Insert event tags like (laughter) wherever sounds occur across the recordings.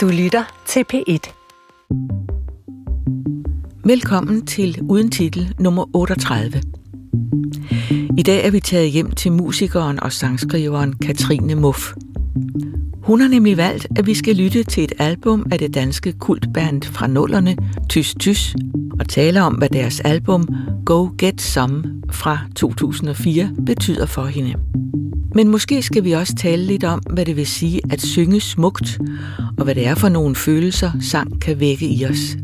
Du lytter til P1. Velkommen til Uden Titel nummer 38. I dag er vi taget hjem til musikeren og sangskriveren Katrine Muff. Hun har nemlig valgt, at vi skal lytte til et album af det danske kultband fra nullerne, Tys Tys, og tale om, hvad deres album Go Get Some fra 2004 betyder for hende. Men måske skal vi også tale lidt om, hvad det vil sige at synge smukt, og hvad det er for nogle følelser, sang kan vække i os.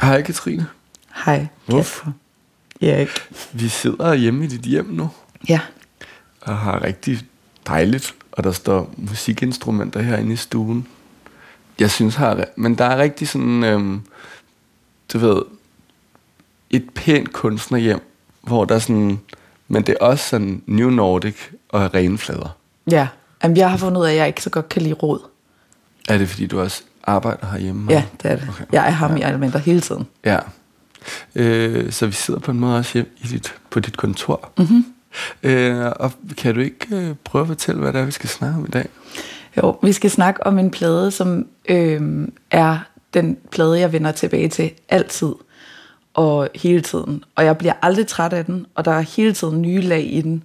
Hej Katrine. Hej, Kasper. Erik. Vi sidder hjemme i dit hjem nu. Ja. Og har rigtig dejligt, og der står musikinstrumenter herinde i stuen. Jeg synes, har, men der er rigtig sådan, øhm, du ved, et pænt kunstnerhjem, hvor der er sådan, men det er også sådan New Nordic og rene flader. Ja, Jamen, jeg har fundet ud af, at jeg ikke så godt kan lide råd. Er det, fordi du også arbejder herhjemme? Ja, det er det. Okay. Jeg er ham ja. i elementer hele tiden. Ja. Øh, så vi sidder på en måde også hjem i dit, på dit kontor. Mm-hmm. Øh, og kan du ikke øh, prøve at fortælle, hvad det er, vi skal snakke om i dag? Jo, vi skal snakke om en plade, som øh, er den plade, jeg vender tilbage til altid og hele tiden. Og jeg bliver aldrig træt af den, og der er hele tiden nye lag i den.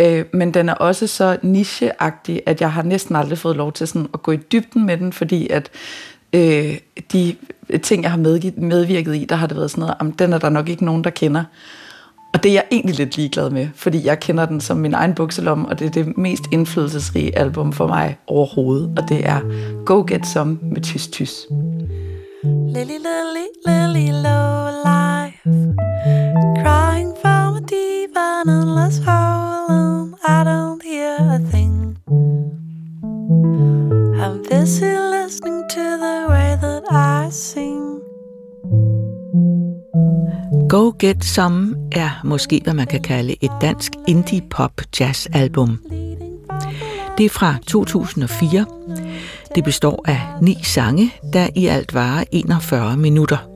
Øh, men den er også så nicheagtig, at jeg har næsten aldrig fået lov til sådan at gå i dybden med den, fordi at øh, de ting, jeg har medvirket i, der har det været sådan noget, om den er der nok ikke nogen, der kender. Og det er jeg egentlig lidt ligeglad med, fordi jeg kender den som min egen bukselom, og det er det mest indflydelsesrige album for mig overhovedet, og det er Go Get Some med Tys Tys. Lily, lily, lily, low Crying from a deep and endless hole And I don't hear a thing I'm busy listening to the way that I sing Go Get Some er måske, hvad man kan kalde et dansk indie-pop-jazz-album. Det er fra 2004. Det består af ni sange, der i alt varer 41 minutter.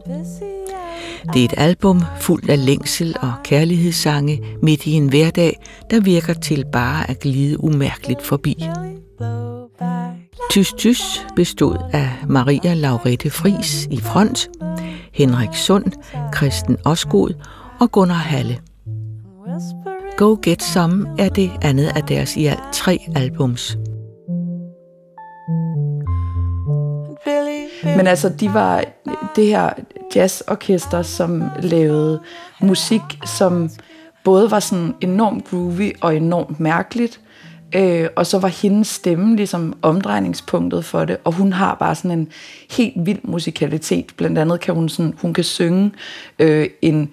Det er et album fuldt af længsel og kærlighedssange midt i en hverdag, der virker til bare at glide umærkeligt forbi. Tys Tys bestod af Maria Laurette Fris i front, Henrik Sund, Kristen Osgod og Gunnar Halle. Go Get Some er det andet af deres i alt tre albums. Men altså, de var det her jazzorkester, som lavede musik, som både var sådan enormt groovy og enormt mærkeligt, Øh, og så var hendes stemme ligesom omdrejningspunktet for det, og hun har bare sådan en helt vild musikalitet. Blandt andet kan hun, sådan, hun kan synge øh, en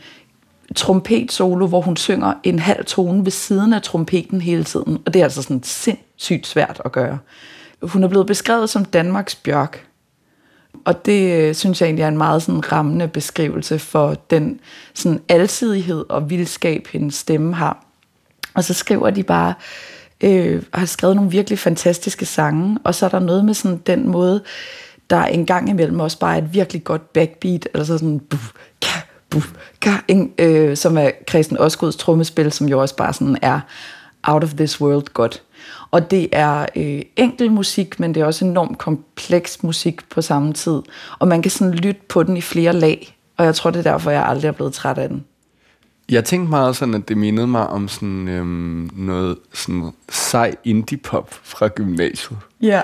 trompet solo, hvor hun synger en halv tone ved siden af trompeten hele tiden, og det er altså sådan sindssygt svært at gøre. Hun er blevet beskrevet som Danmarks Bjørk, og det øh, synes jeg egentlig er en meget sådan rammende beskrivelse for den sådan alsidighed og vildskab, hendes stemme har. Og så skriver de bare, øh, har skrevet nogle virkelig fantastiske sange, og så er der noget med sådan den måde, der en gang imellem også bare er et virkelig godt backbeat, eller sådan buf, ka, buf, ka, en, øh, som er Christian Osgods trommespil, som jo også bare sådan er out of this world godt. Og det er øh, enkel musik, men det er også enormt kompleks musik på samme tid. Og man kan sådan lytte på den i flere lag, og jeg tror, det er derfor, jeg aldrig er blevet træt af den. Jeg tænkte meget sådan, at det mindede mig om sådan øhm, noget sådan sej indie-pop fra gymnasiet. Ja.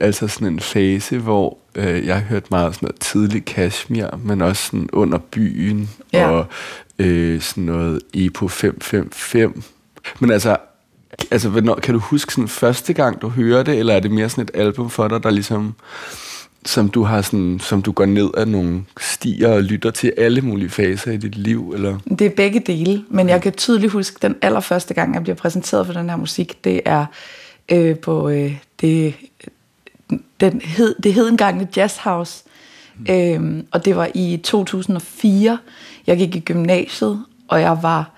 Altså sådan en fase, hvor øh, jeg har hørt meget sådan noget tidlig Kashmir, men også sådan under byen, ja. og øh, sådan noget EPO 555. Men altså, altså hvornår, kan du huske sådan første gang, du hører det, eller er det mere sådan et album for dig, der ligesom som du har sådan, som du går ned af nogle stier og lytter til alle mulige faser i dit liv, eller? Det er begge dele, men jeg kan tydeligt huske, den allerførste gang, jeg bliver præsenteret for den her musik, det er øh, på øh, det, den hed, det hed engang et Jazz House, mm. øh, og det var i 2004. Jeg gik i gymnasiet, og jeg var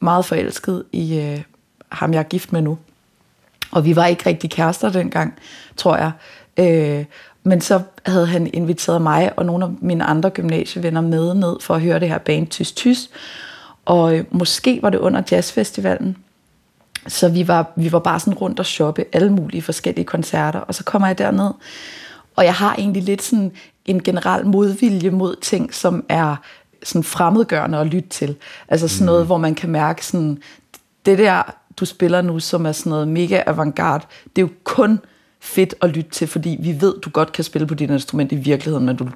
meget forelsket i øh, ham, jeg er gift med nu. Og vi var ikke rigtig kærester dengang, tror jeg. Øh, men så havde han inviteret mig og nogle af mine andre gymnasievenner med ned for at høre det her band Tys Tys. Og øh, måske var det under jazzfestivalen. Så vi var, vi var bare sådan rundt og shoppe alle mulige forskellige koncerter, og så kommer jeg derned, og jeg har egentlig lidt sådan en generel modvilje mod ting, som er sådan fremmedgørende at lytte til. Altså sådan noget, mm. hvor man kan mærke sådan, det der, du spiller nu, som er sådan noget mega avantgarde, det er jo kun fedt at lytte til, fordi vi ved, du godt kan spille på dit instrument i virkeligheden, men du,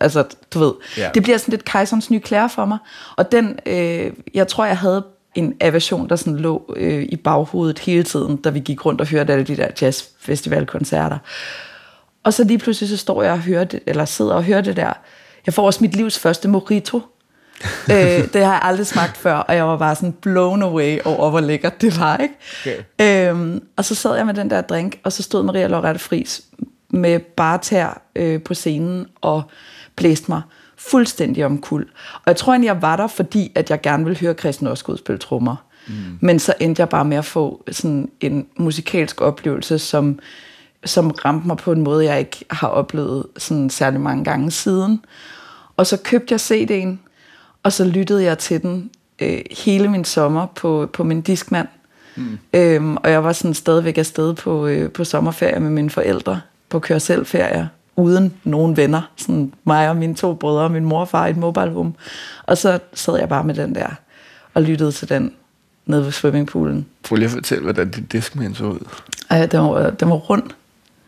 altså, du ved, yeah. det bliver sådan lidt kejserens nye klæder for mig, og den, øh, jeg tror, jeg havde en aversion, der sådan lå øh, i baghovedet hele tiden, da vi gik rundt og hørte alle de der jazzfestivalkoncerter. Og så lige pludselig så står jeg og hører det, eller sidder og hører det der. Jeg får også mit livs første mojito. Øh, det har jeg aldrig smagt før, og jeg var bare sådan blown away over, hvor lækkert det var. Ikke? Okay. Øhm, og så sad jeg med den der drink, og så stod Maria Lorette Fris med bare tær øh, på scenen og blæste mig fuldstændig omkuld. Og jeg tror egentlig, jeg var der, fordi at jeg gerne ville høre Christian Osgaard spille trommer. Mm. Men så endte jeg bare med at få sådan en musikalsk oplevelse, som som ramte mig på en måde, jeg ikke har oplevet sådan særlig mange gange siden. Og så købte jeg CD'en, og så lyttede jeg til den øh, hele min sommer på, på min diskmand. Mm. Øhm, og jeg var sådan stadigvæk afsted på, øh, på sommerferie med mine forældre, på køre selv ferie uden nogen venner. Sådan mig og mine to brødre og min mor og far i et mobile home. Og så sad jeg bare med den der og lyttede til den nede ved swimmingpoolen. Prøv lige at fortælle, hvordan din diskmand så ud. Ej, den var, den var rund.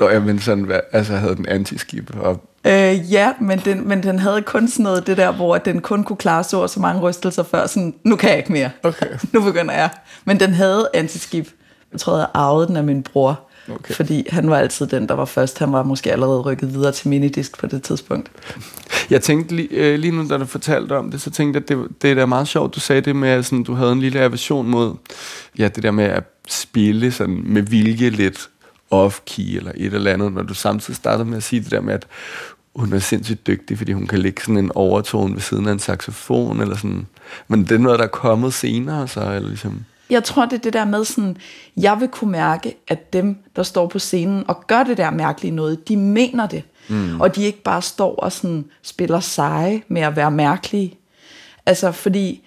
Nå, ja, men sådan, altså havde den antiskib og Øh, ja, men den, men den havde kun sådan noget, det der, hvor den kun kunne klare så så mange rystelser før, sådan, nu kan jeg ikke mere. Okay. (laughs) nu begynder jeg. Men den havde antiskib. Jeg tror, jeg arvede den af min bror. Okay. Fordi han var altid den, der var først. Han var måske allerede rykket videre til minidisk på det tidspunkt. Jeg tænkte lige, øh, lige nu, da du fortalte om det, så tænkte jeg, at det, det er da meget sjovt, du sagde det med, at sådan, du havde en lille aversion mod ja, det der med at spille sådan, med vilje lidt off-key eller et eller andet, når du samtidig starter med at sige det der med, at hun er sindssygt dygtig, fordi hun kan lægge sådan en overtone ved siden af en saxofon, eller sådan. Men det er noget, der er kommet senere, så eller ligesom... Jeg tror, det er det der med sådan, jeg vil kunne mærke, at dem, der står på scenen og gør det der mærkelige noget, de mener det. Mm. Og de ikke bare står og sådan spiller seje med at være mærkelige. Altså, fordi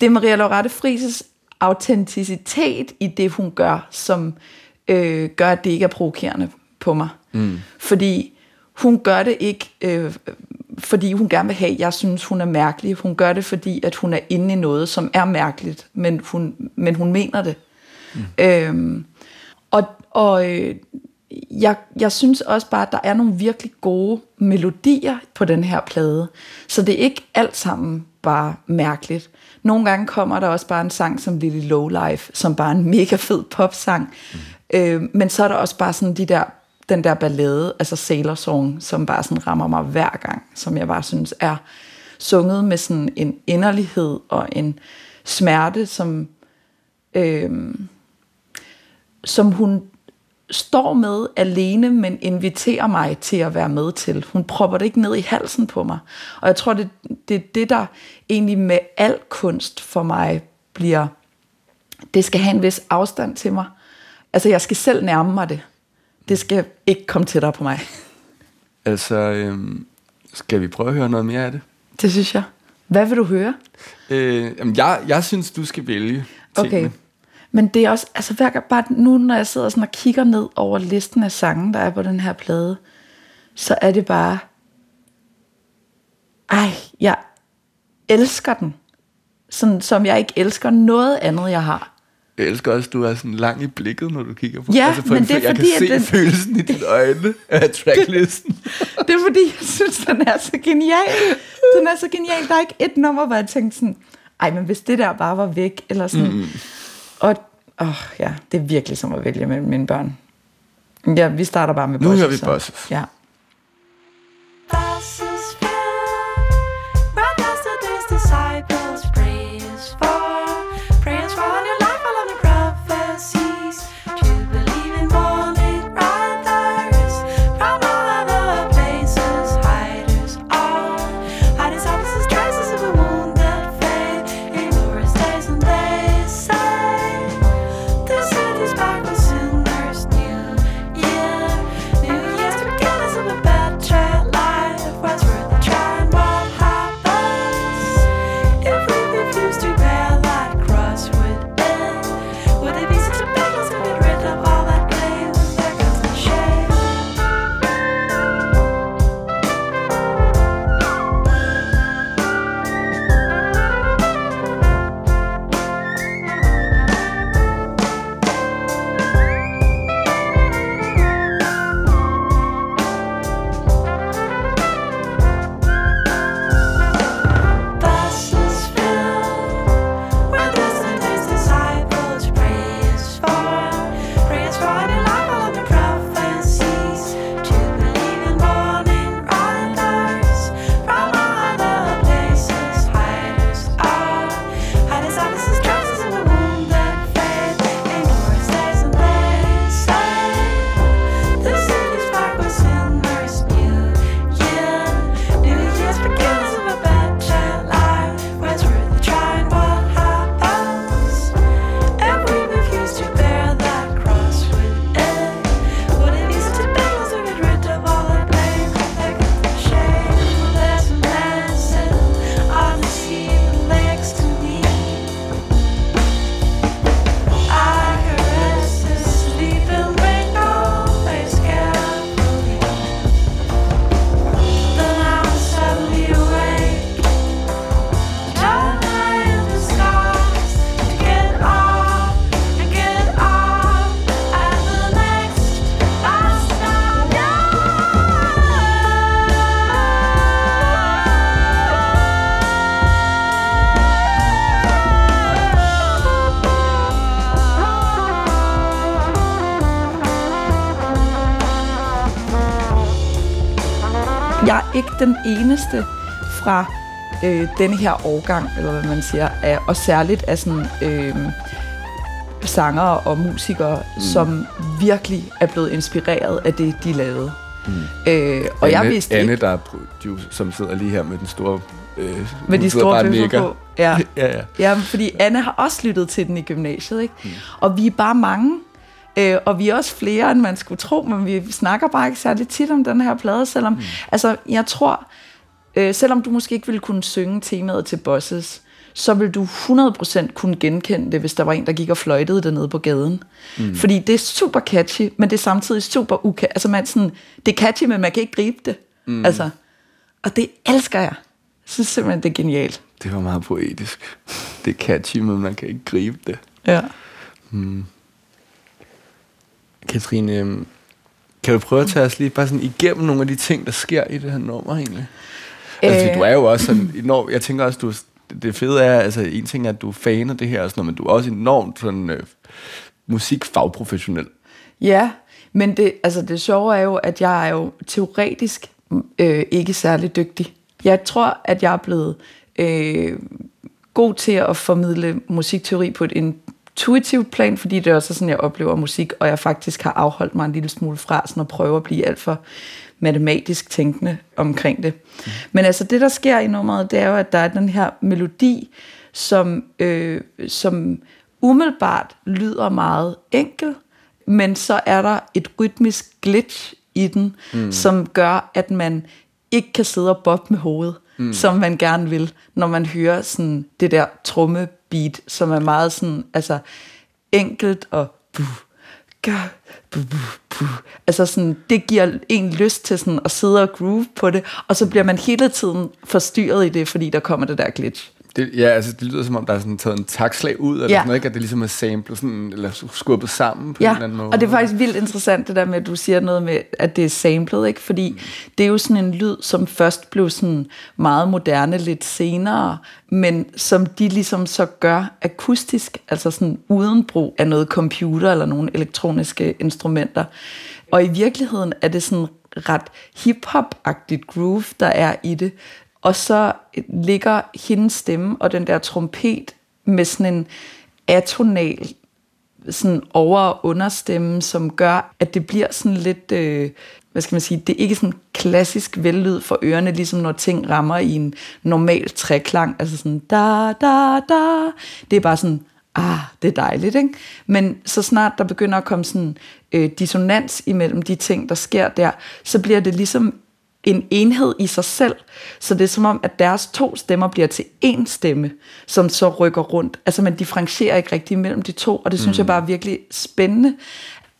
det er Maria Lorette Frises autenticitet i det, hun gør, som øh, gør, at det ikke er provokerende på mig. Mm. Fordi hun gør det ikke, øh, fordi hun gerne vil have, jeg synes, hun er mærkelig. Hun gør det, fordi at hun er inde i noget, som er mærkeligt, men hun, men hun mener det. Mm. Øhm, og og øh, jeg, jeg synes også bare, at der er nogle virkelig gode melodier på den her plade. Så det er ikke alt sammen bare mærkeligt. Nogle gange kommer der også bare en sang som Lily Lowlife, som bare er en mega fed popsang. Øh, men så er der også bare sådan de der, den der ballade, altså Sailor Song, som bare sådan rammer mig hver gang, som jeg bare synes er sunget med sådan en inderlighed og en smerte, som, øh, som hun står med alene, men inviterer mig til at være med til. Hun propper det ikke ned i halsen på mig. Og jeg tror, det, det er det, der egentlig med al kunst for mig bliver, det skal have en vis afstand til mig. Altså, jeg skal selv nærme mig det. Det skal ikke komme tættere på mig. (laughs) Altså, øhm, skal vi prøve at høre noget mere af det? Det synes jeg. Hvad vil du høre? Øh, jamen, jeg, jeg synes, du skal vælge tingene. Okay. Men det er også, altså hver gang, bare nu, når jeg sidder sådan og kigger ned over listen af sange, der er på den her plade, så er det bare, ej, jeg elsker den. Sådan, som jeg ikke elsker noget andet, jeg har. Jeg elsker også, at du er sådan lang i blikket, når du kigger på Ja, altså, for men det er jeg fordi, kan se den... følelsen i dine øjne af (laughs) tracklisten. det, det er fordi, jeg synes, den er så genial. Den er så genial. Der er ikke et nummer, hvor jeg tænkte sådan, ej, men hvis det der bare var væk, eller sådan. Mm. Og åh, ja, det er virkelig som at vælge mellem mine børn. Ja, vi starter bare med Nu hører vi Bosses. Ja. Jeg eneste fra øh, denne her årgang, eller hvad man siger, af, og særligt af sådan øh, sangere og musikere, mm. som virkelig er blevet inspireret af det, de lavede. Mm. Øh, og Anne, jeg vidste Anne, ikke, der er producer, som sidder lige her med den store... Øh, med de store bøffer på. Ja. (laughs) ja, ja. Ja, fordi Anne har også lyttet til den i gymnasiet, ikke? Mm. Og vi er bare mange, øh, og vi er også flere, end man skulle tro, men vi snakker bare ikke særlig tit om den her plade, selvom, mm. altså, jeg tror, øh, selvom du måske ikke ville kunne synge temaet til Bosses, så vil du 100% kunne genkende det, hvis der var en, der gik og fløjtede det nede på gaden. Mm. Fordi det er super catchy, men det er samtidig super uka... Altså, man sådan, det er catchy, men man kan ikke gribe det. Mm. Altså, og det elsker jeg. Jeg synes simpelthen, det er genialt. Det var meget poetisk. Det er catchy, men man kan ikke gribe det. Ja. Katrine, øhm, kan du prøve at tage os lige bare sådan igennem nogle af de ting, der sker i det her nummer egentlig? Altså, Øh. du er jo også sådan enormt, jeg tænker også, du, det fede er, altså en ting er, at du er fan af det her og sådan noget, men du er også enormt sådan øh, musikfagprofessionel. Ja, men det, altså det sjove er jo, at jeg er jo teoretisk øh, ikke særlig dygtig. Jeg tror, at jeg er blevet øh, god til at formidle musikteori på et intuitivt plan, fordi det er også sådan, jeg oplever musik, og jeg faktisk har afholdt mig en lille smule fra sådan at prøve at blive alt for matematisk tænkende omkring det. Mm. Men altså det, der sker i nummeret, det er jo, at der er den her melodi, som, øh, som umiddelbart lyder meget enkel, men så er der et rytmisk glitch i den, mm. som gør, at man ikke kan sidde og boppe med hovedet, mm. som man gerne vil, når man hører sådan det der beat, som er meget sådan, altså enkelt og buh, gør, buh, buh, buh. altså sådan, det giver en lyst til sådan at sidde og groove på det, og så bliver man hele tiden forstyrret i det, fordi der kommer det der glitch. Det, ja, altså det lyder som om, der er sådan taget en takslag ud, eller Ja. sådan noget, ikke? At det ligesom er samlet sådan, eller skubbet sammen på en Ja, eller anden måde. og det er faktisk vildt interessant det der med, at du siger noget med, at det er samlet, ikke? Fordi mm. det er jo sådan en lyd, som først blev sådan meget moderne lidt senere, men som de ligesom så gør akustisk, altså sådan uden brug af noget computer eller nogle elektroniske instrumenter. Og i virkeligheden er det sådan ret hip-hop-agtigt groove, der er i det. Og så ligger hendes stemme og den der trompet med sådan en atonal sådan over- og understemme, som gør, at det bliver sådan lidt, øh, hvad skal man sige, det er ikke sådan klassisk vellyd for ørerne, ligesom når ting rammer i en normal træklang, altså sådan da, da, da. Det er bare sådan, ah, det er dejligt, ikke? Men så snart der begynder at komme sådan øh, dissonans imellem de ting, der sker der, så bliver det ligesom en enhed i sig selv. Så det er som om, at deres to stemmer bliver til én stemme, som så rykker rundt. Altså man differentierer ikke rigtig mellem de to, og det synes mm. jeg bare er virkelig spændende.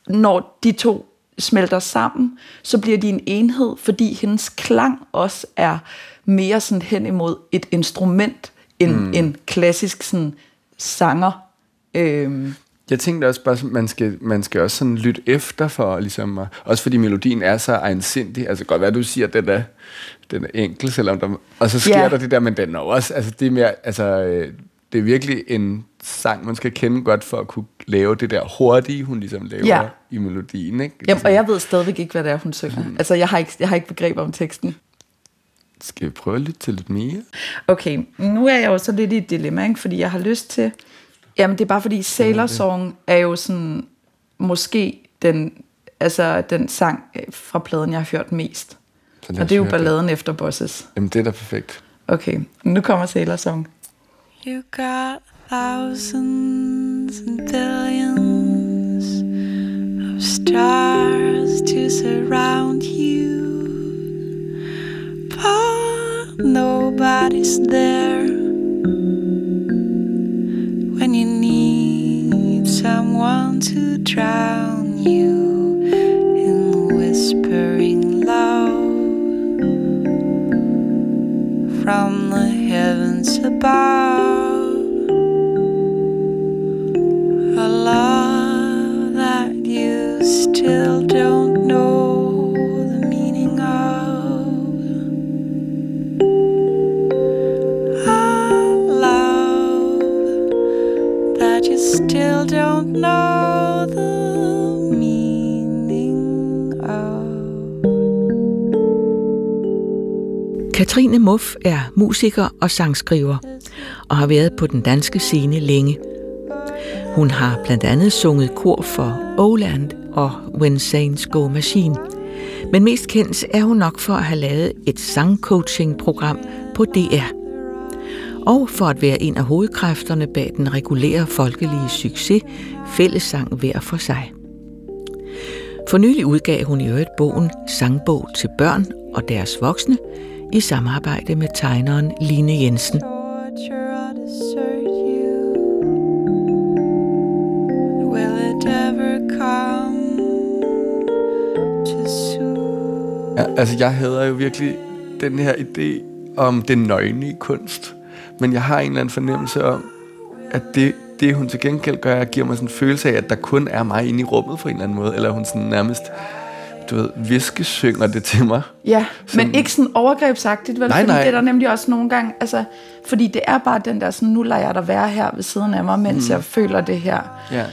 Når de to smelter sammen, så bliver de en enhed, fordi hendes klang også er mere sådan hen imod et instrument, end mm. en klassisk sådan sanger. Øhm, Jeg tænkte også bare, at man skal, man skal også sådan lytte efter for ligesom, også fordi melodien er så egensindig. Altså godt være, du siger, at den er, den er enkel, selvom der, og så sker yeah. der det der, men den er også, altså det er mere, altså øh, det er virkelig en sang, man skal kende godt for at kunne lave det der hurtige, hun ligesom laver Ja. i melodien, ikke? jamen, og jeg ved stadigvæk ikke, hvad det er, hun synger. Altså jeg har ikke, jeg har ikke begreb om teksten. Skal vi prøve at lytte til lidt mere? Okay, nu er jeg jo så lidt i et dilemma, ikke? fordi jeg har lyst til... Jamen, det er bare fordi Sailor Song er jo sådan måske den, altså, den sang øh, fra pladen, jeg har hørt mest. Så Og det er jo balladen efter Bosses. Jamen, det er da perfekt. Okay, nu kommer Sailor Song. You got thousands and billions of stars to surround you, but nobody's there musiker og sangskriver og har været på den danske scene længe. Hun har blandt andet sunget kor for Oland og When Saints Go Machine. Men mest kendt er hun nok for at have lavet et sangcoaching-program på DR. Og for at være en af hovedkræfterne bag den regulære folkelige succes, Fællesang hver for sig. For nylig udgav hun i øvrigt bogen Sangbog til børn og deres voksne i samarbejde med tegneren Line Jensen. Ja, altså, jeg havde jo virkelig den her idé om det nøgne i kunst. Men jeg har en eller anden fornemmelse om, at det, det hun til gengæld gør, giver mig sådan en følelse af, at der kun er mig inde i rummet på en eller anden måde. Eller hun sådan nærmest du ved, viskesynger det til mig. Ja, som... men ikke sådan overgrebsagtigt, vel? Nej, fordi nej. det er der nemlig også nogle gange, altså, fordi det er bare den der sådan, nu lader jeg dig være her ved siden af mig, mens mm. jeg føler det her. Ja.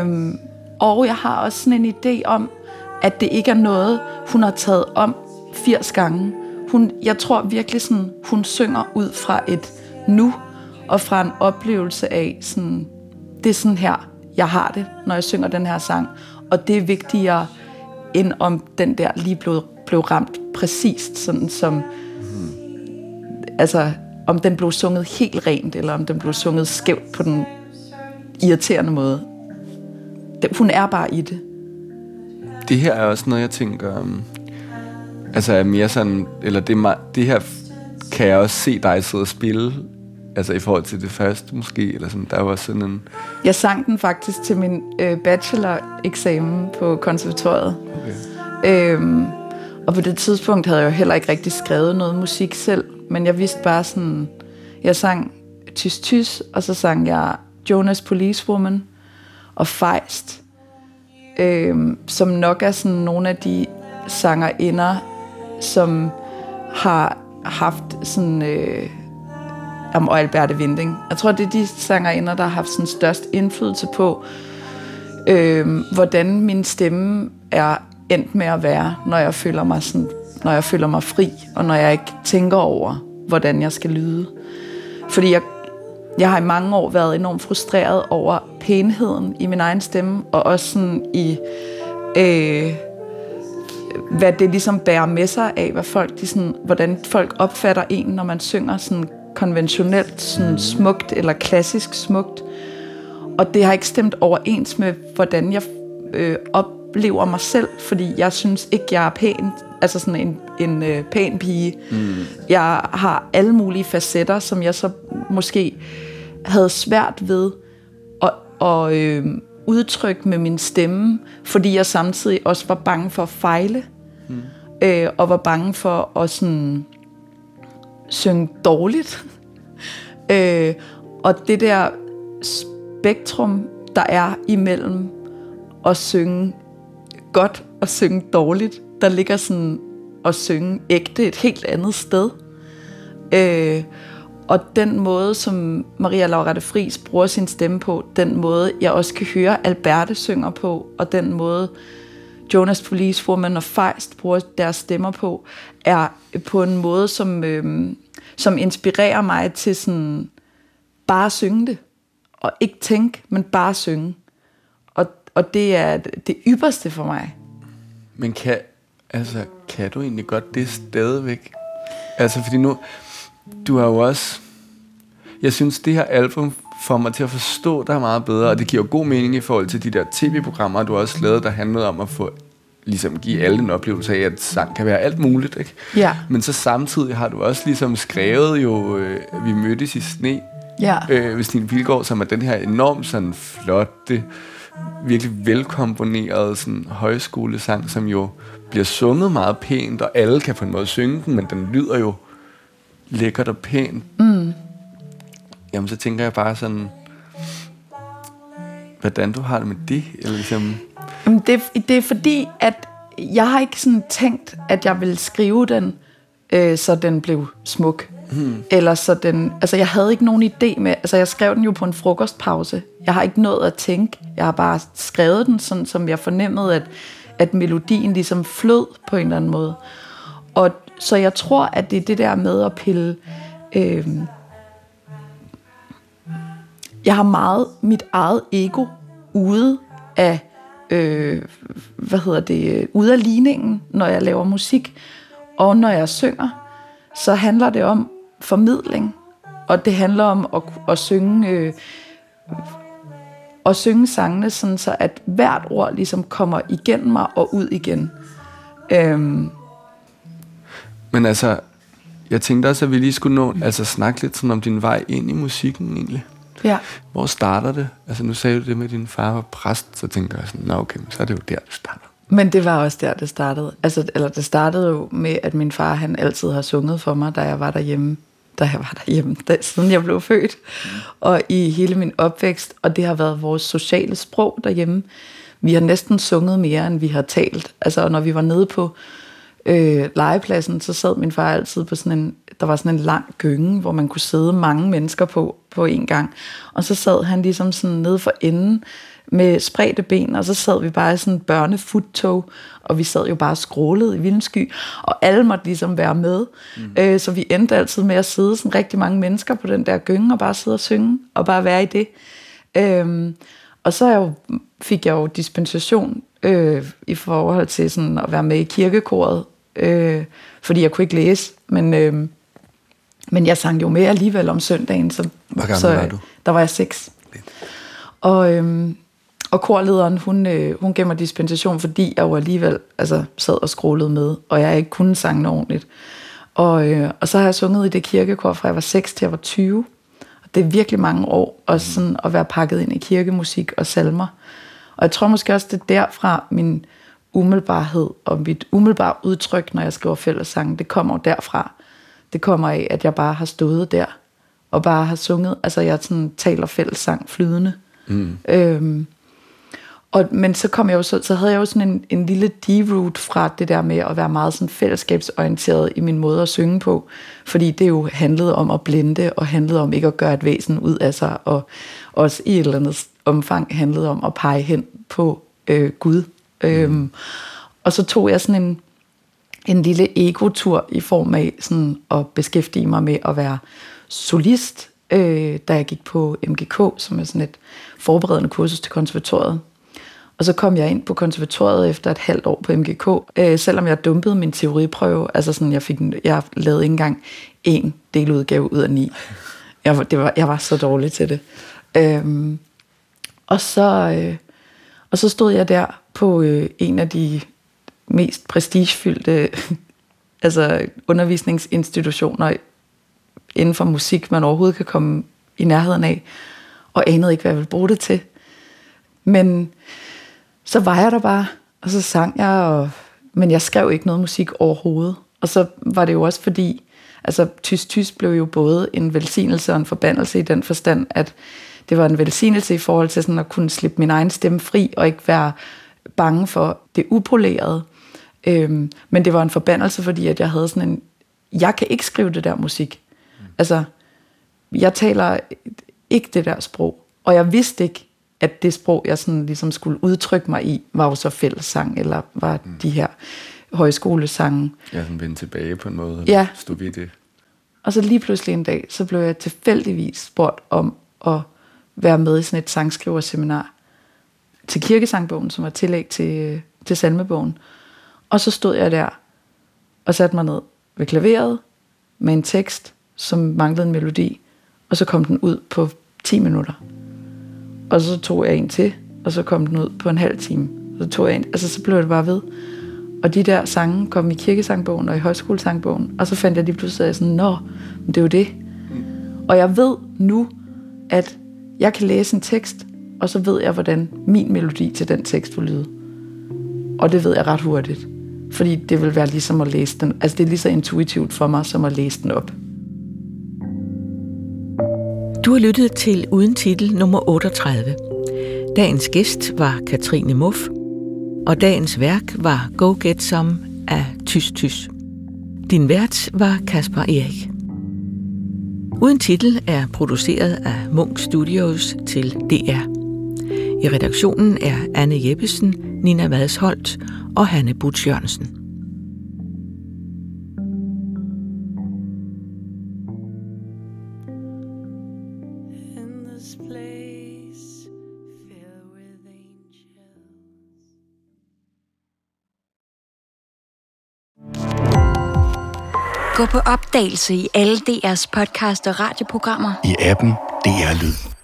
Øhm, og jeg har også sådan en idé om, at det ikke er noget, hun har taget om 80 gange. Hun, jeg tror virkelig sådan, hun synger ud fra et nu, og fra en oplevelse af sådan, det er sådan her, jeg har det, når jeg synger den her sang. Og det er vigtigere, end om den der lige blev, blev ramt præcist, sådan som, mm. altså, om den blev sunget helt rent, eller om den blev sunget skævt på den irriterende måde. Det, hun er bare i det. Det her er også noget, jeg tænker, um, altså er mere sådan, eller det, det her kan jeg også se dig sidde og spille, altså i forhold til det første måske, eller sådan, der var sådan en... Jeg sang den faktisk til min øh, bachelor-eksamen på konservatoriet. Okay. Øhm, og på det tidspunkt havde jeg jo heller ikke rigtig skrevet noget musik selv, men jeg vidste bare sådan, jeg sang Tys Tys, og så sang jeg Jonas Policewoman og Feist, øhm, som nok er sådan nogle af de sangerinder, som har haft sådan... Øh, om og Alberte Vinding. Jeg tror, det er de sangerinder, der har haft sådan størst indflydelse på, øh, hvordan min stemme er endt med at være, når jeg føler mig sådan, når jeg føler mig fri, og når jeg ikke tænker over, hvordan jeg skal lyde. Fordi jeg, jeg har i mange år været enormt frustreret over pænheden i min egen stemme, og også sådan i, øh, hvad det ligesom bærer med sig af, hvad folk, de sådan, hvordan folk opfatter en, når man synger sådan konventionelt sådan smukt eller klassisk smukt. Og det har ikke stemt overens med, hvordan jeg øh, oplever mig selv, fordi jeg synes ikke, jeg er pæn, altså sådan en, en øh, pæn pige. Mm. Jeg har alle mulige facetter, som jeg så måske havde svært ved at, at øh, udtrykke med min stemme, fordi jeg samtidig også var bange for at fejle, mm. øh, og var bange for at sådan synge dårligt. (laughs) øh, og det der spektrum, der er imellem at synge godt og synge dårligt, der ligger sådan at synge ægte et helt andet sted. Øh, og den måde, som Maria Laurette Fris bruger sin stemme på, den måde, jeg også kan høre Alberte synger på, og den måde, Jonas Police Woman og Feist bruger deres stemmer på, er på en måde, som, øh, som inspirerer mig til sådan bare at synge det. Og ikke tænke, men bare synge. Og, og det er det ypperste for mig. Men kan, altså, kan du egentlig godt det stadigvæk? Altså, fordi nu, du har jo også... Jeg synes, det her album får mig til at forstå dig meget bedre, og det giver god mening i forhold til de der tv-programmer, du har også lavet, der handlede om at få ligesom give alle en oplevelse af, at sang kan være alt muligt, ikke? Ja. Men så samtidig har du også ligesom skrevet jo, øh, vi mødtes i sne, Ja. øh, ved Stine Pilgaard, som er den her enormt sådan flotte, virkelig velkomponerede sådan, højskolesang, som jo bliver sunget meget pænt, og alle kan på en måde synge den, men den lyder jo lækkert og pænt. Mm. Jamen, så tænker jeg bare sådan, hvordan du har det med det, eller ligesom... Det, det er fordi, at jeg har ikke sådan tænkt, at jeg ville skrive den, øh, så den blev smuk. Hmm. Eller så den, altså jeg havde ikke nogen idé med, altså jeg skrev den jo på en frokostpause. Jeg har ikke nået at tænke, jeg har bare skrevet den sådan, som jeg fornemmede, at, at melodien ligesom flød på en eller anden måde. Og så jeg tror, at det er det der med at pille... Øh, jeg har meget mit eget ego ude af, øh, hvad hedder det, ude af ligningen, når jeg laver musik. Og når jeg synger, så handler det om formidling. Og det handler om at, at synge... Øh, synge sangene, sådan så at hvert ord ligesom kommer igennem mig og ud igen. Øhm. Men altså, jeg tænkte også, at vi lige skulle nå, altså snakke lidt sådan om din vej ind i musikken egentlig. Ja. Hvor starter det? Altså nu sagde du det med, at din far var præst, så tænkte jeg sådan, nå okay, så er det jo der, det starter. Men det var også der, det startede. Altså, eller det startede jo med, at min far, han altid har sunget for mig, da jeg var derhjemme da jeg var derhjemme, da, siden jeg blev født, mm. og i hele min opvækst, og det har været vores sociale sprog derhjemme. Vi har næsten sunget mere, end vi har talt. Altså, når vi var nede på øh, legepladsen, så sad min far altid på sådan en, der var sådan en lang gynge, hvor man kunne sidde mange mennesker på, på en gang. Og så sad han ligesom sådan nede for enden, med spredte ben, og så sad vi bare i sådan en børnefuttog, og vi sad jo bare og skrålede i vindsky, og alle måtte ligesom være med. Mm. Øh, så vi endte altid med at sidde sådan rigtig mange mennesker på den der gynge, og bare sidde og synge, og bare være i det. Øh, og så jeg jo, fik jeg jo dispensation øh, i forhold til sådan at være med i kirkekoret, øh, fordi jeg kunne ikke læse, men... Øh, men jeg sang jo med alligevel om søndagen. Så, Hvor gammel så, var du? Der var jeg seks. Og, øhm, og korlederen, hun, øh, hun gav mig dispensation, fordi jeg jo alligevel altså, sad og skrålede med, og jeg ikke kunne sange ordentligt. Og, øh, og så har jeg sunget i det kirkekor, fra jeg var 6 til jeg var 20. Og det er virkelig mange år, og sådan at være pakket ind i kirkemusik og salmer. Og jeg tror måske også, det er derfra min umiddelbarhed og mit umiddelbare udtryk, når jeg skriver fællessange, det kommer derfra. Det kommer af, at jeg bare har stået der og bare har sunget. Altså jeg sådan taler fællessang flydende. Mm. Øhm, og, men så kom jeg jo så, så havde jeg jo sådan en, en lille deroot fra det der med at være meget sådan fællesskabsorienteret i min måde at synge på, fordi det jo handlede om at blinde, og handlede om ikke at gøre et væsen ud af sig, og også i et eller andet omfang handlede om at pege hen på øh, Gud. Mm. Øhm, og så tog jeg sådan en, en lille egotur i form af sådan at beskæftige mig med at være solist, øh, da jeg gik på MGK, som er sådan et forberedende kursus til konservatoriet. Og så kom jeg ind på konservatoriet efter et halvt år på MGK, øh, selvom jeg dumpede min teoriprøve. Altså sådan, jeg, fik, jeg lavede ikke engang en deludgave ud af ni. Jeg, det var, jeg var så dårlig til det. Øhm, og, så, øh, og så stod jeg der på øh, en af de mest prestigefyldte (laughs) altså undervisningsinstitutioner inden for musik, man overhovedet kan komme i nærheden af, og anede ikke, hvad jeg ville bruge det til. Men så var jeg der bare, og så sang jeg, og, men jeg skrev ikke noget musik overhovedet. Og så var det jo også fordi, altså Tysk Tysk blev jo både en velsignelse og en forbandelse i den forstand, at det var en velsignelse i forhold til sådan at kunne slippe min egen stemme fri, og ikke være bange for det upolerede. Øhm, men det var en forbandelse, fordi at jeg havde sådan en, jeg kan ikke skrive det der musik. Altså, jeg taler ikke det der sprog, og jeg vidste ikke, at det sprog, jeg sådan ligesom skulle udtrykke mig i, var jo så fællessang, eller var mm. de her højskolesange. Ja, sådan vende tilbage på en måde, ja. stå ved det. Og så lige pludselig en dag, så blev jeg tilfældigvis spurgt om at være med i sådan et sangskriverseminar til kirkesangbogen, som var tillæg til, til salmebogen. Og så stod jeg der og satte mig ned ved klaveret med en tekst, som manglede en melodi, og så kom den ud på 10 minutter. Og så tog jeg en til, og så kom den ud på en halv time. Så tog jeg en, altså så blev det bare ved. Og de der sange kom i kirkesangbogen og i højskolesangbogen, og så fandt jeg lige pludselig sådan, nå, men det er jo det. Og jeg ved nu, at jeg kan læse en tekst, og så ved jeg, hvordan min melodi til den tekst vil lyde. Og det ved jeg ret hurtigt. Fordi det vil være ligesom at læse den. Altså det er lige så intuitivt for mig, som at læse den op. Du har lyttet til Uden Titel nummer 38. Dagens gæst var Katrine Muff, og dagens værk var Go Get Some af Tys Tys. Din vært var Kasper Erik. Uden Titel er produceret af Munk Studios til DR. I redaktionen er Anne Jeppesen, Nina Madsholt og Hanne Butch Jørgensen. Gå på opdagelse i alle DR's podcast og radioprogrammer. I appen DR Lyd.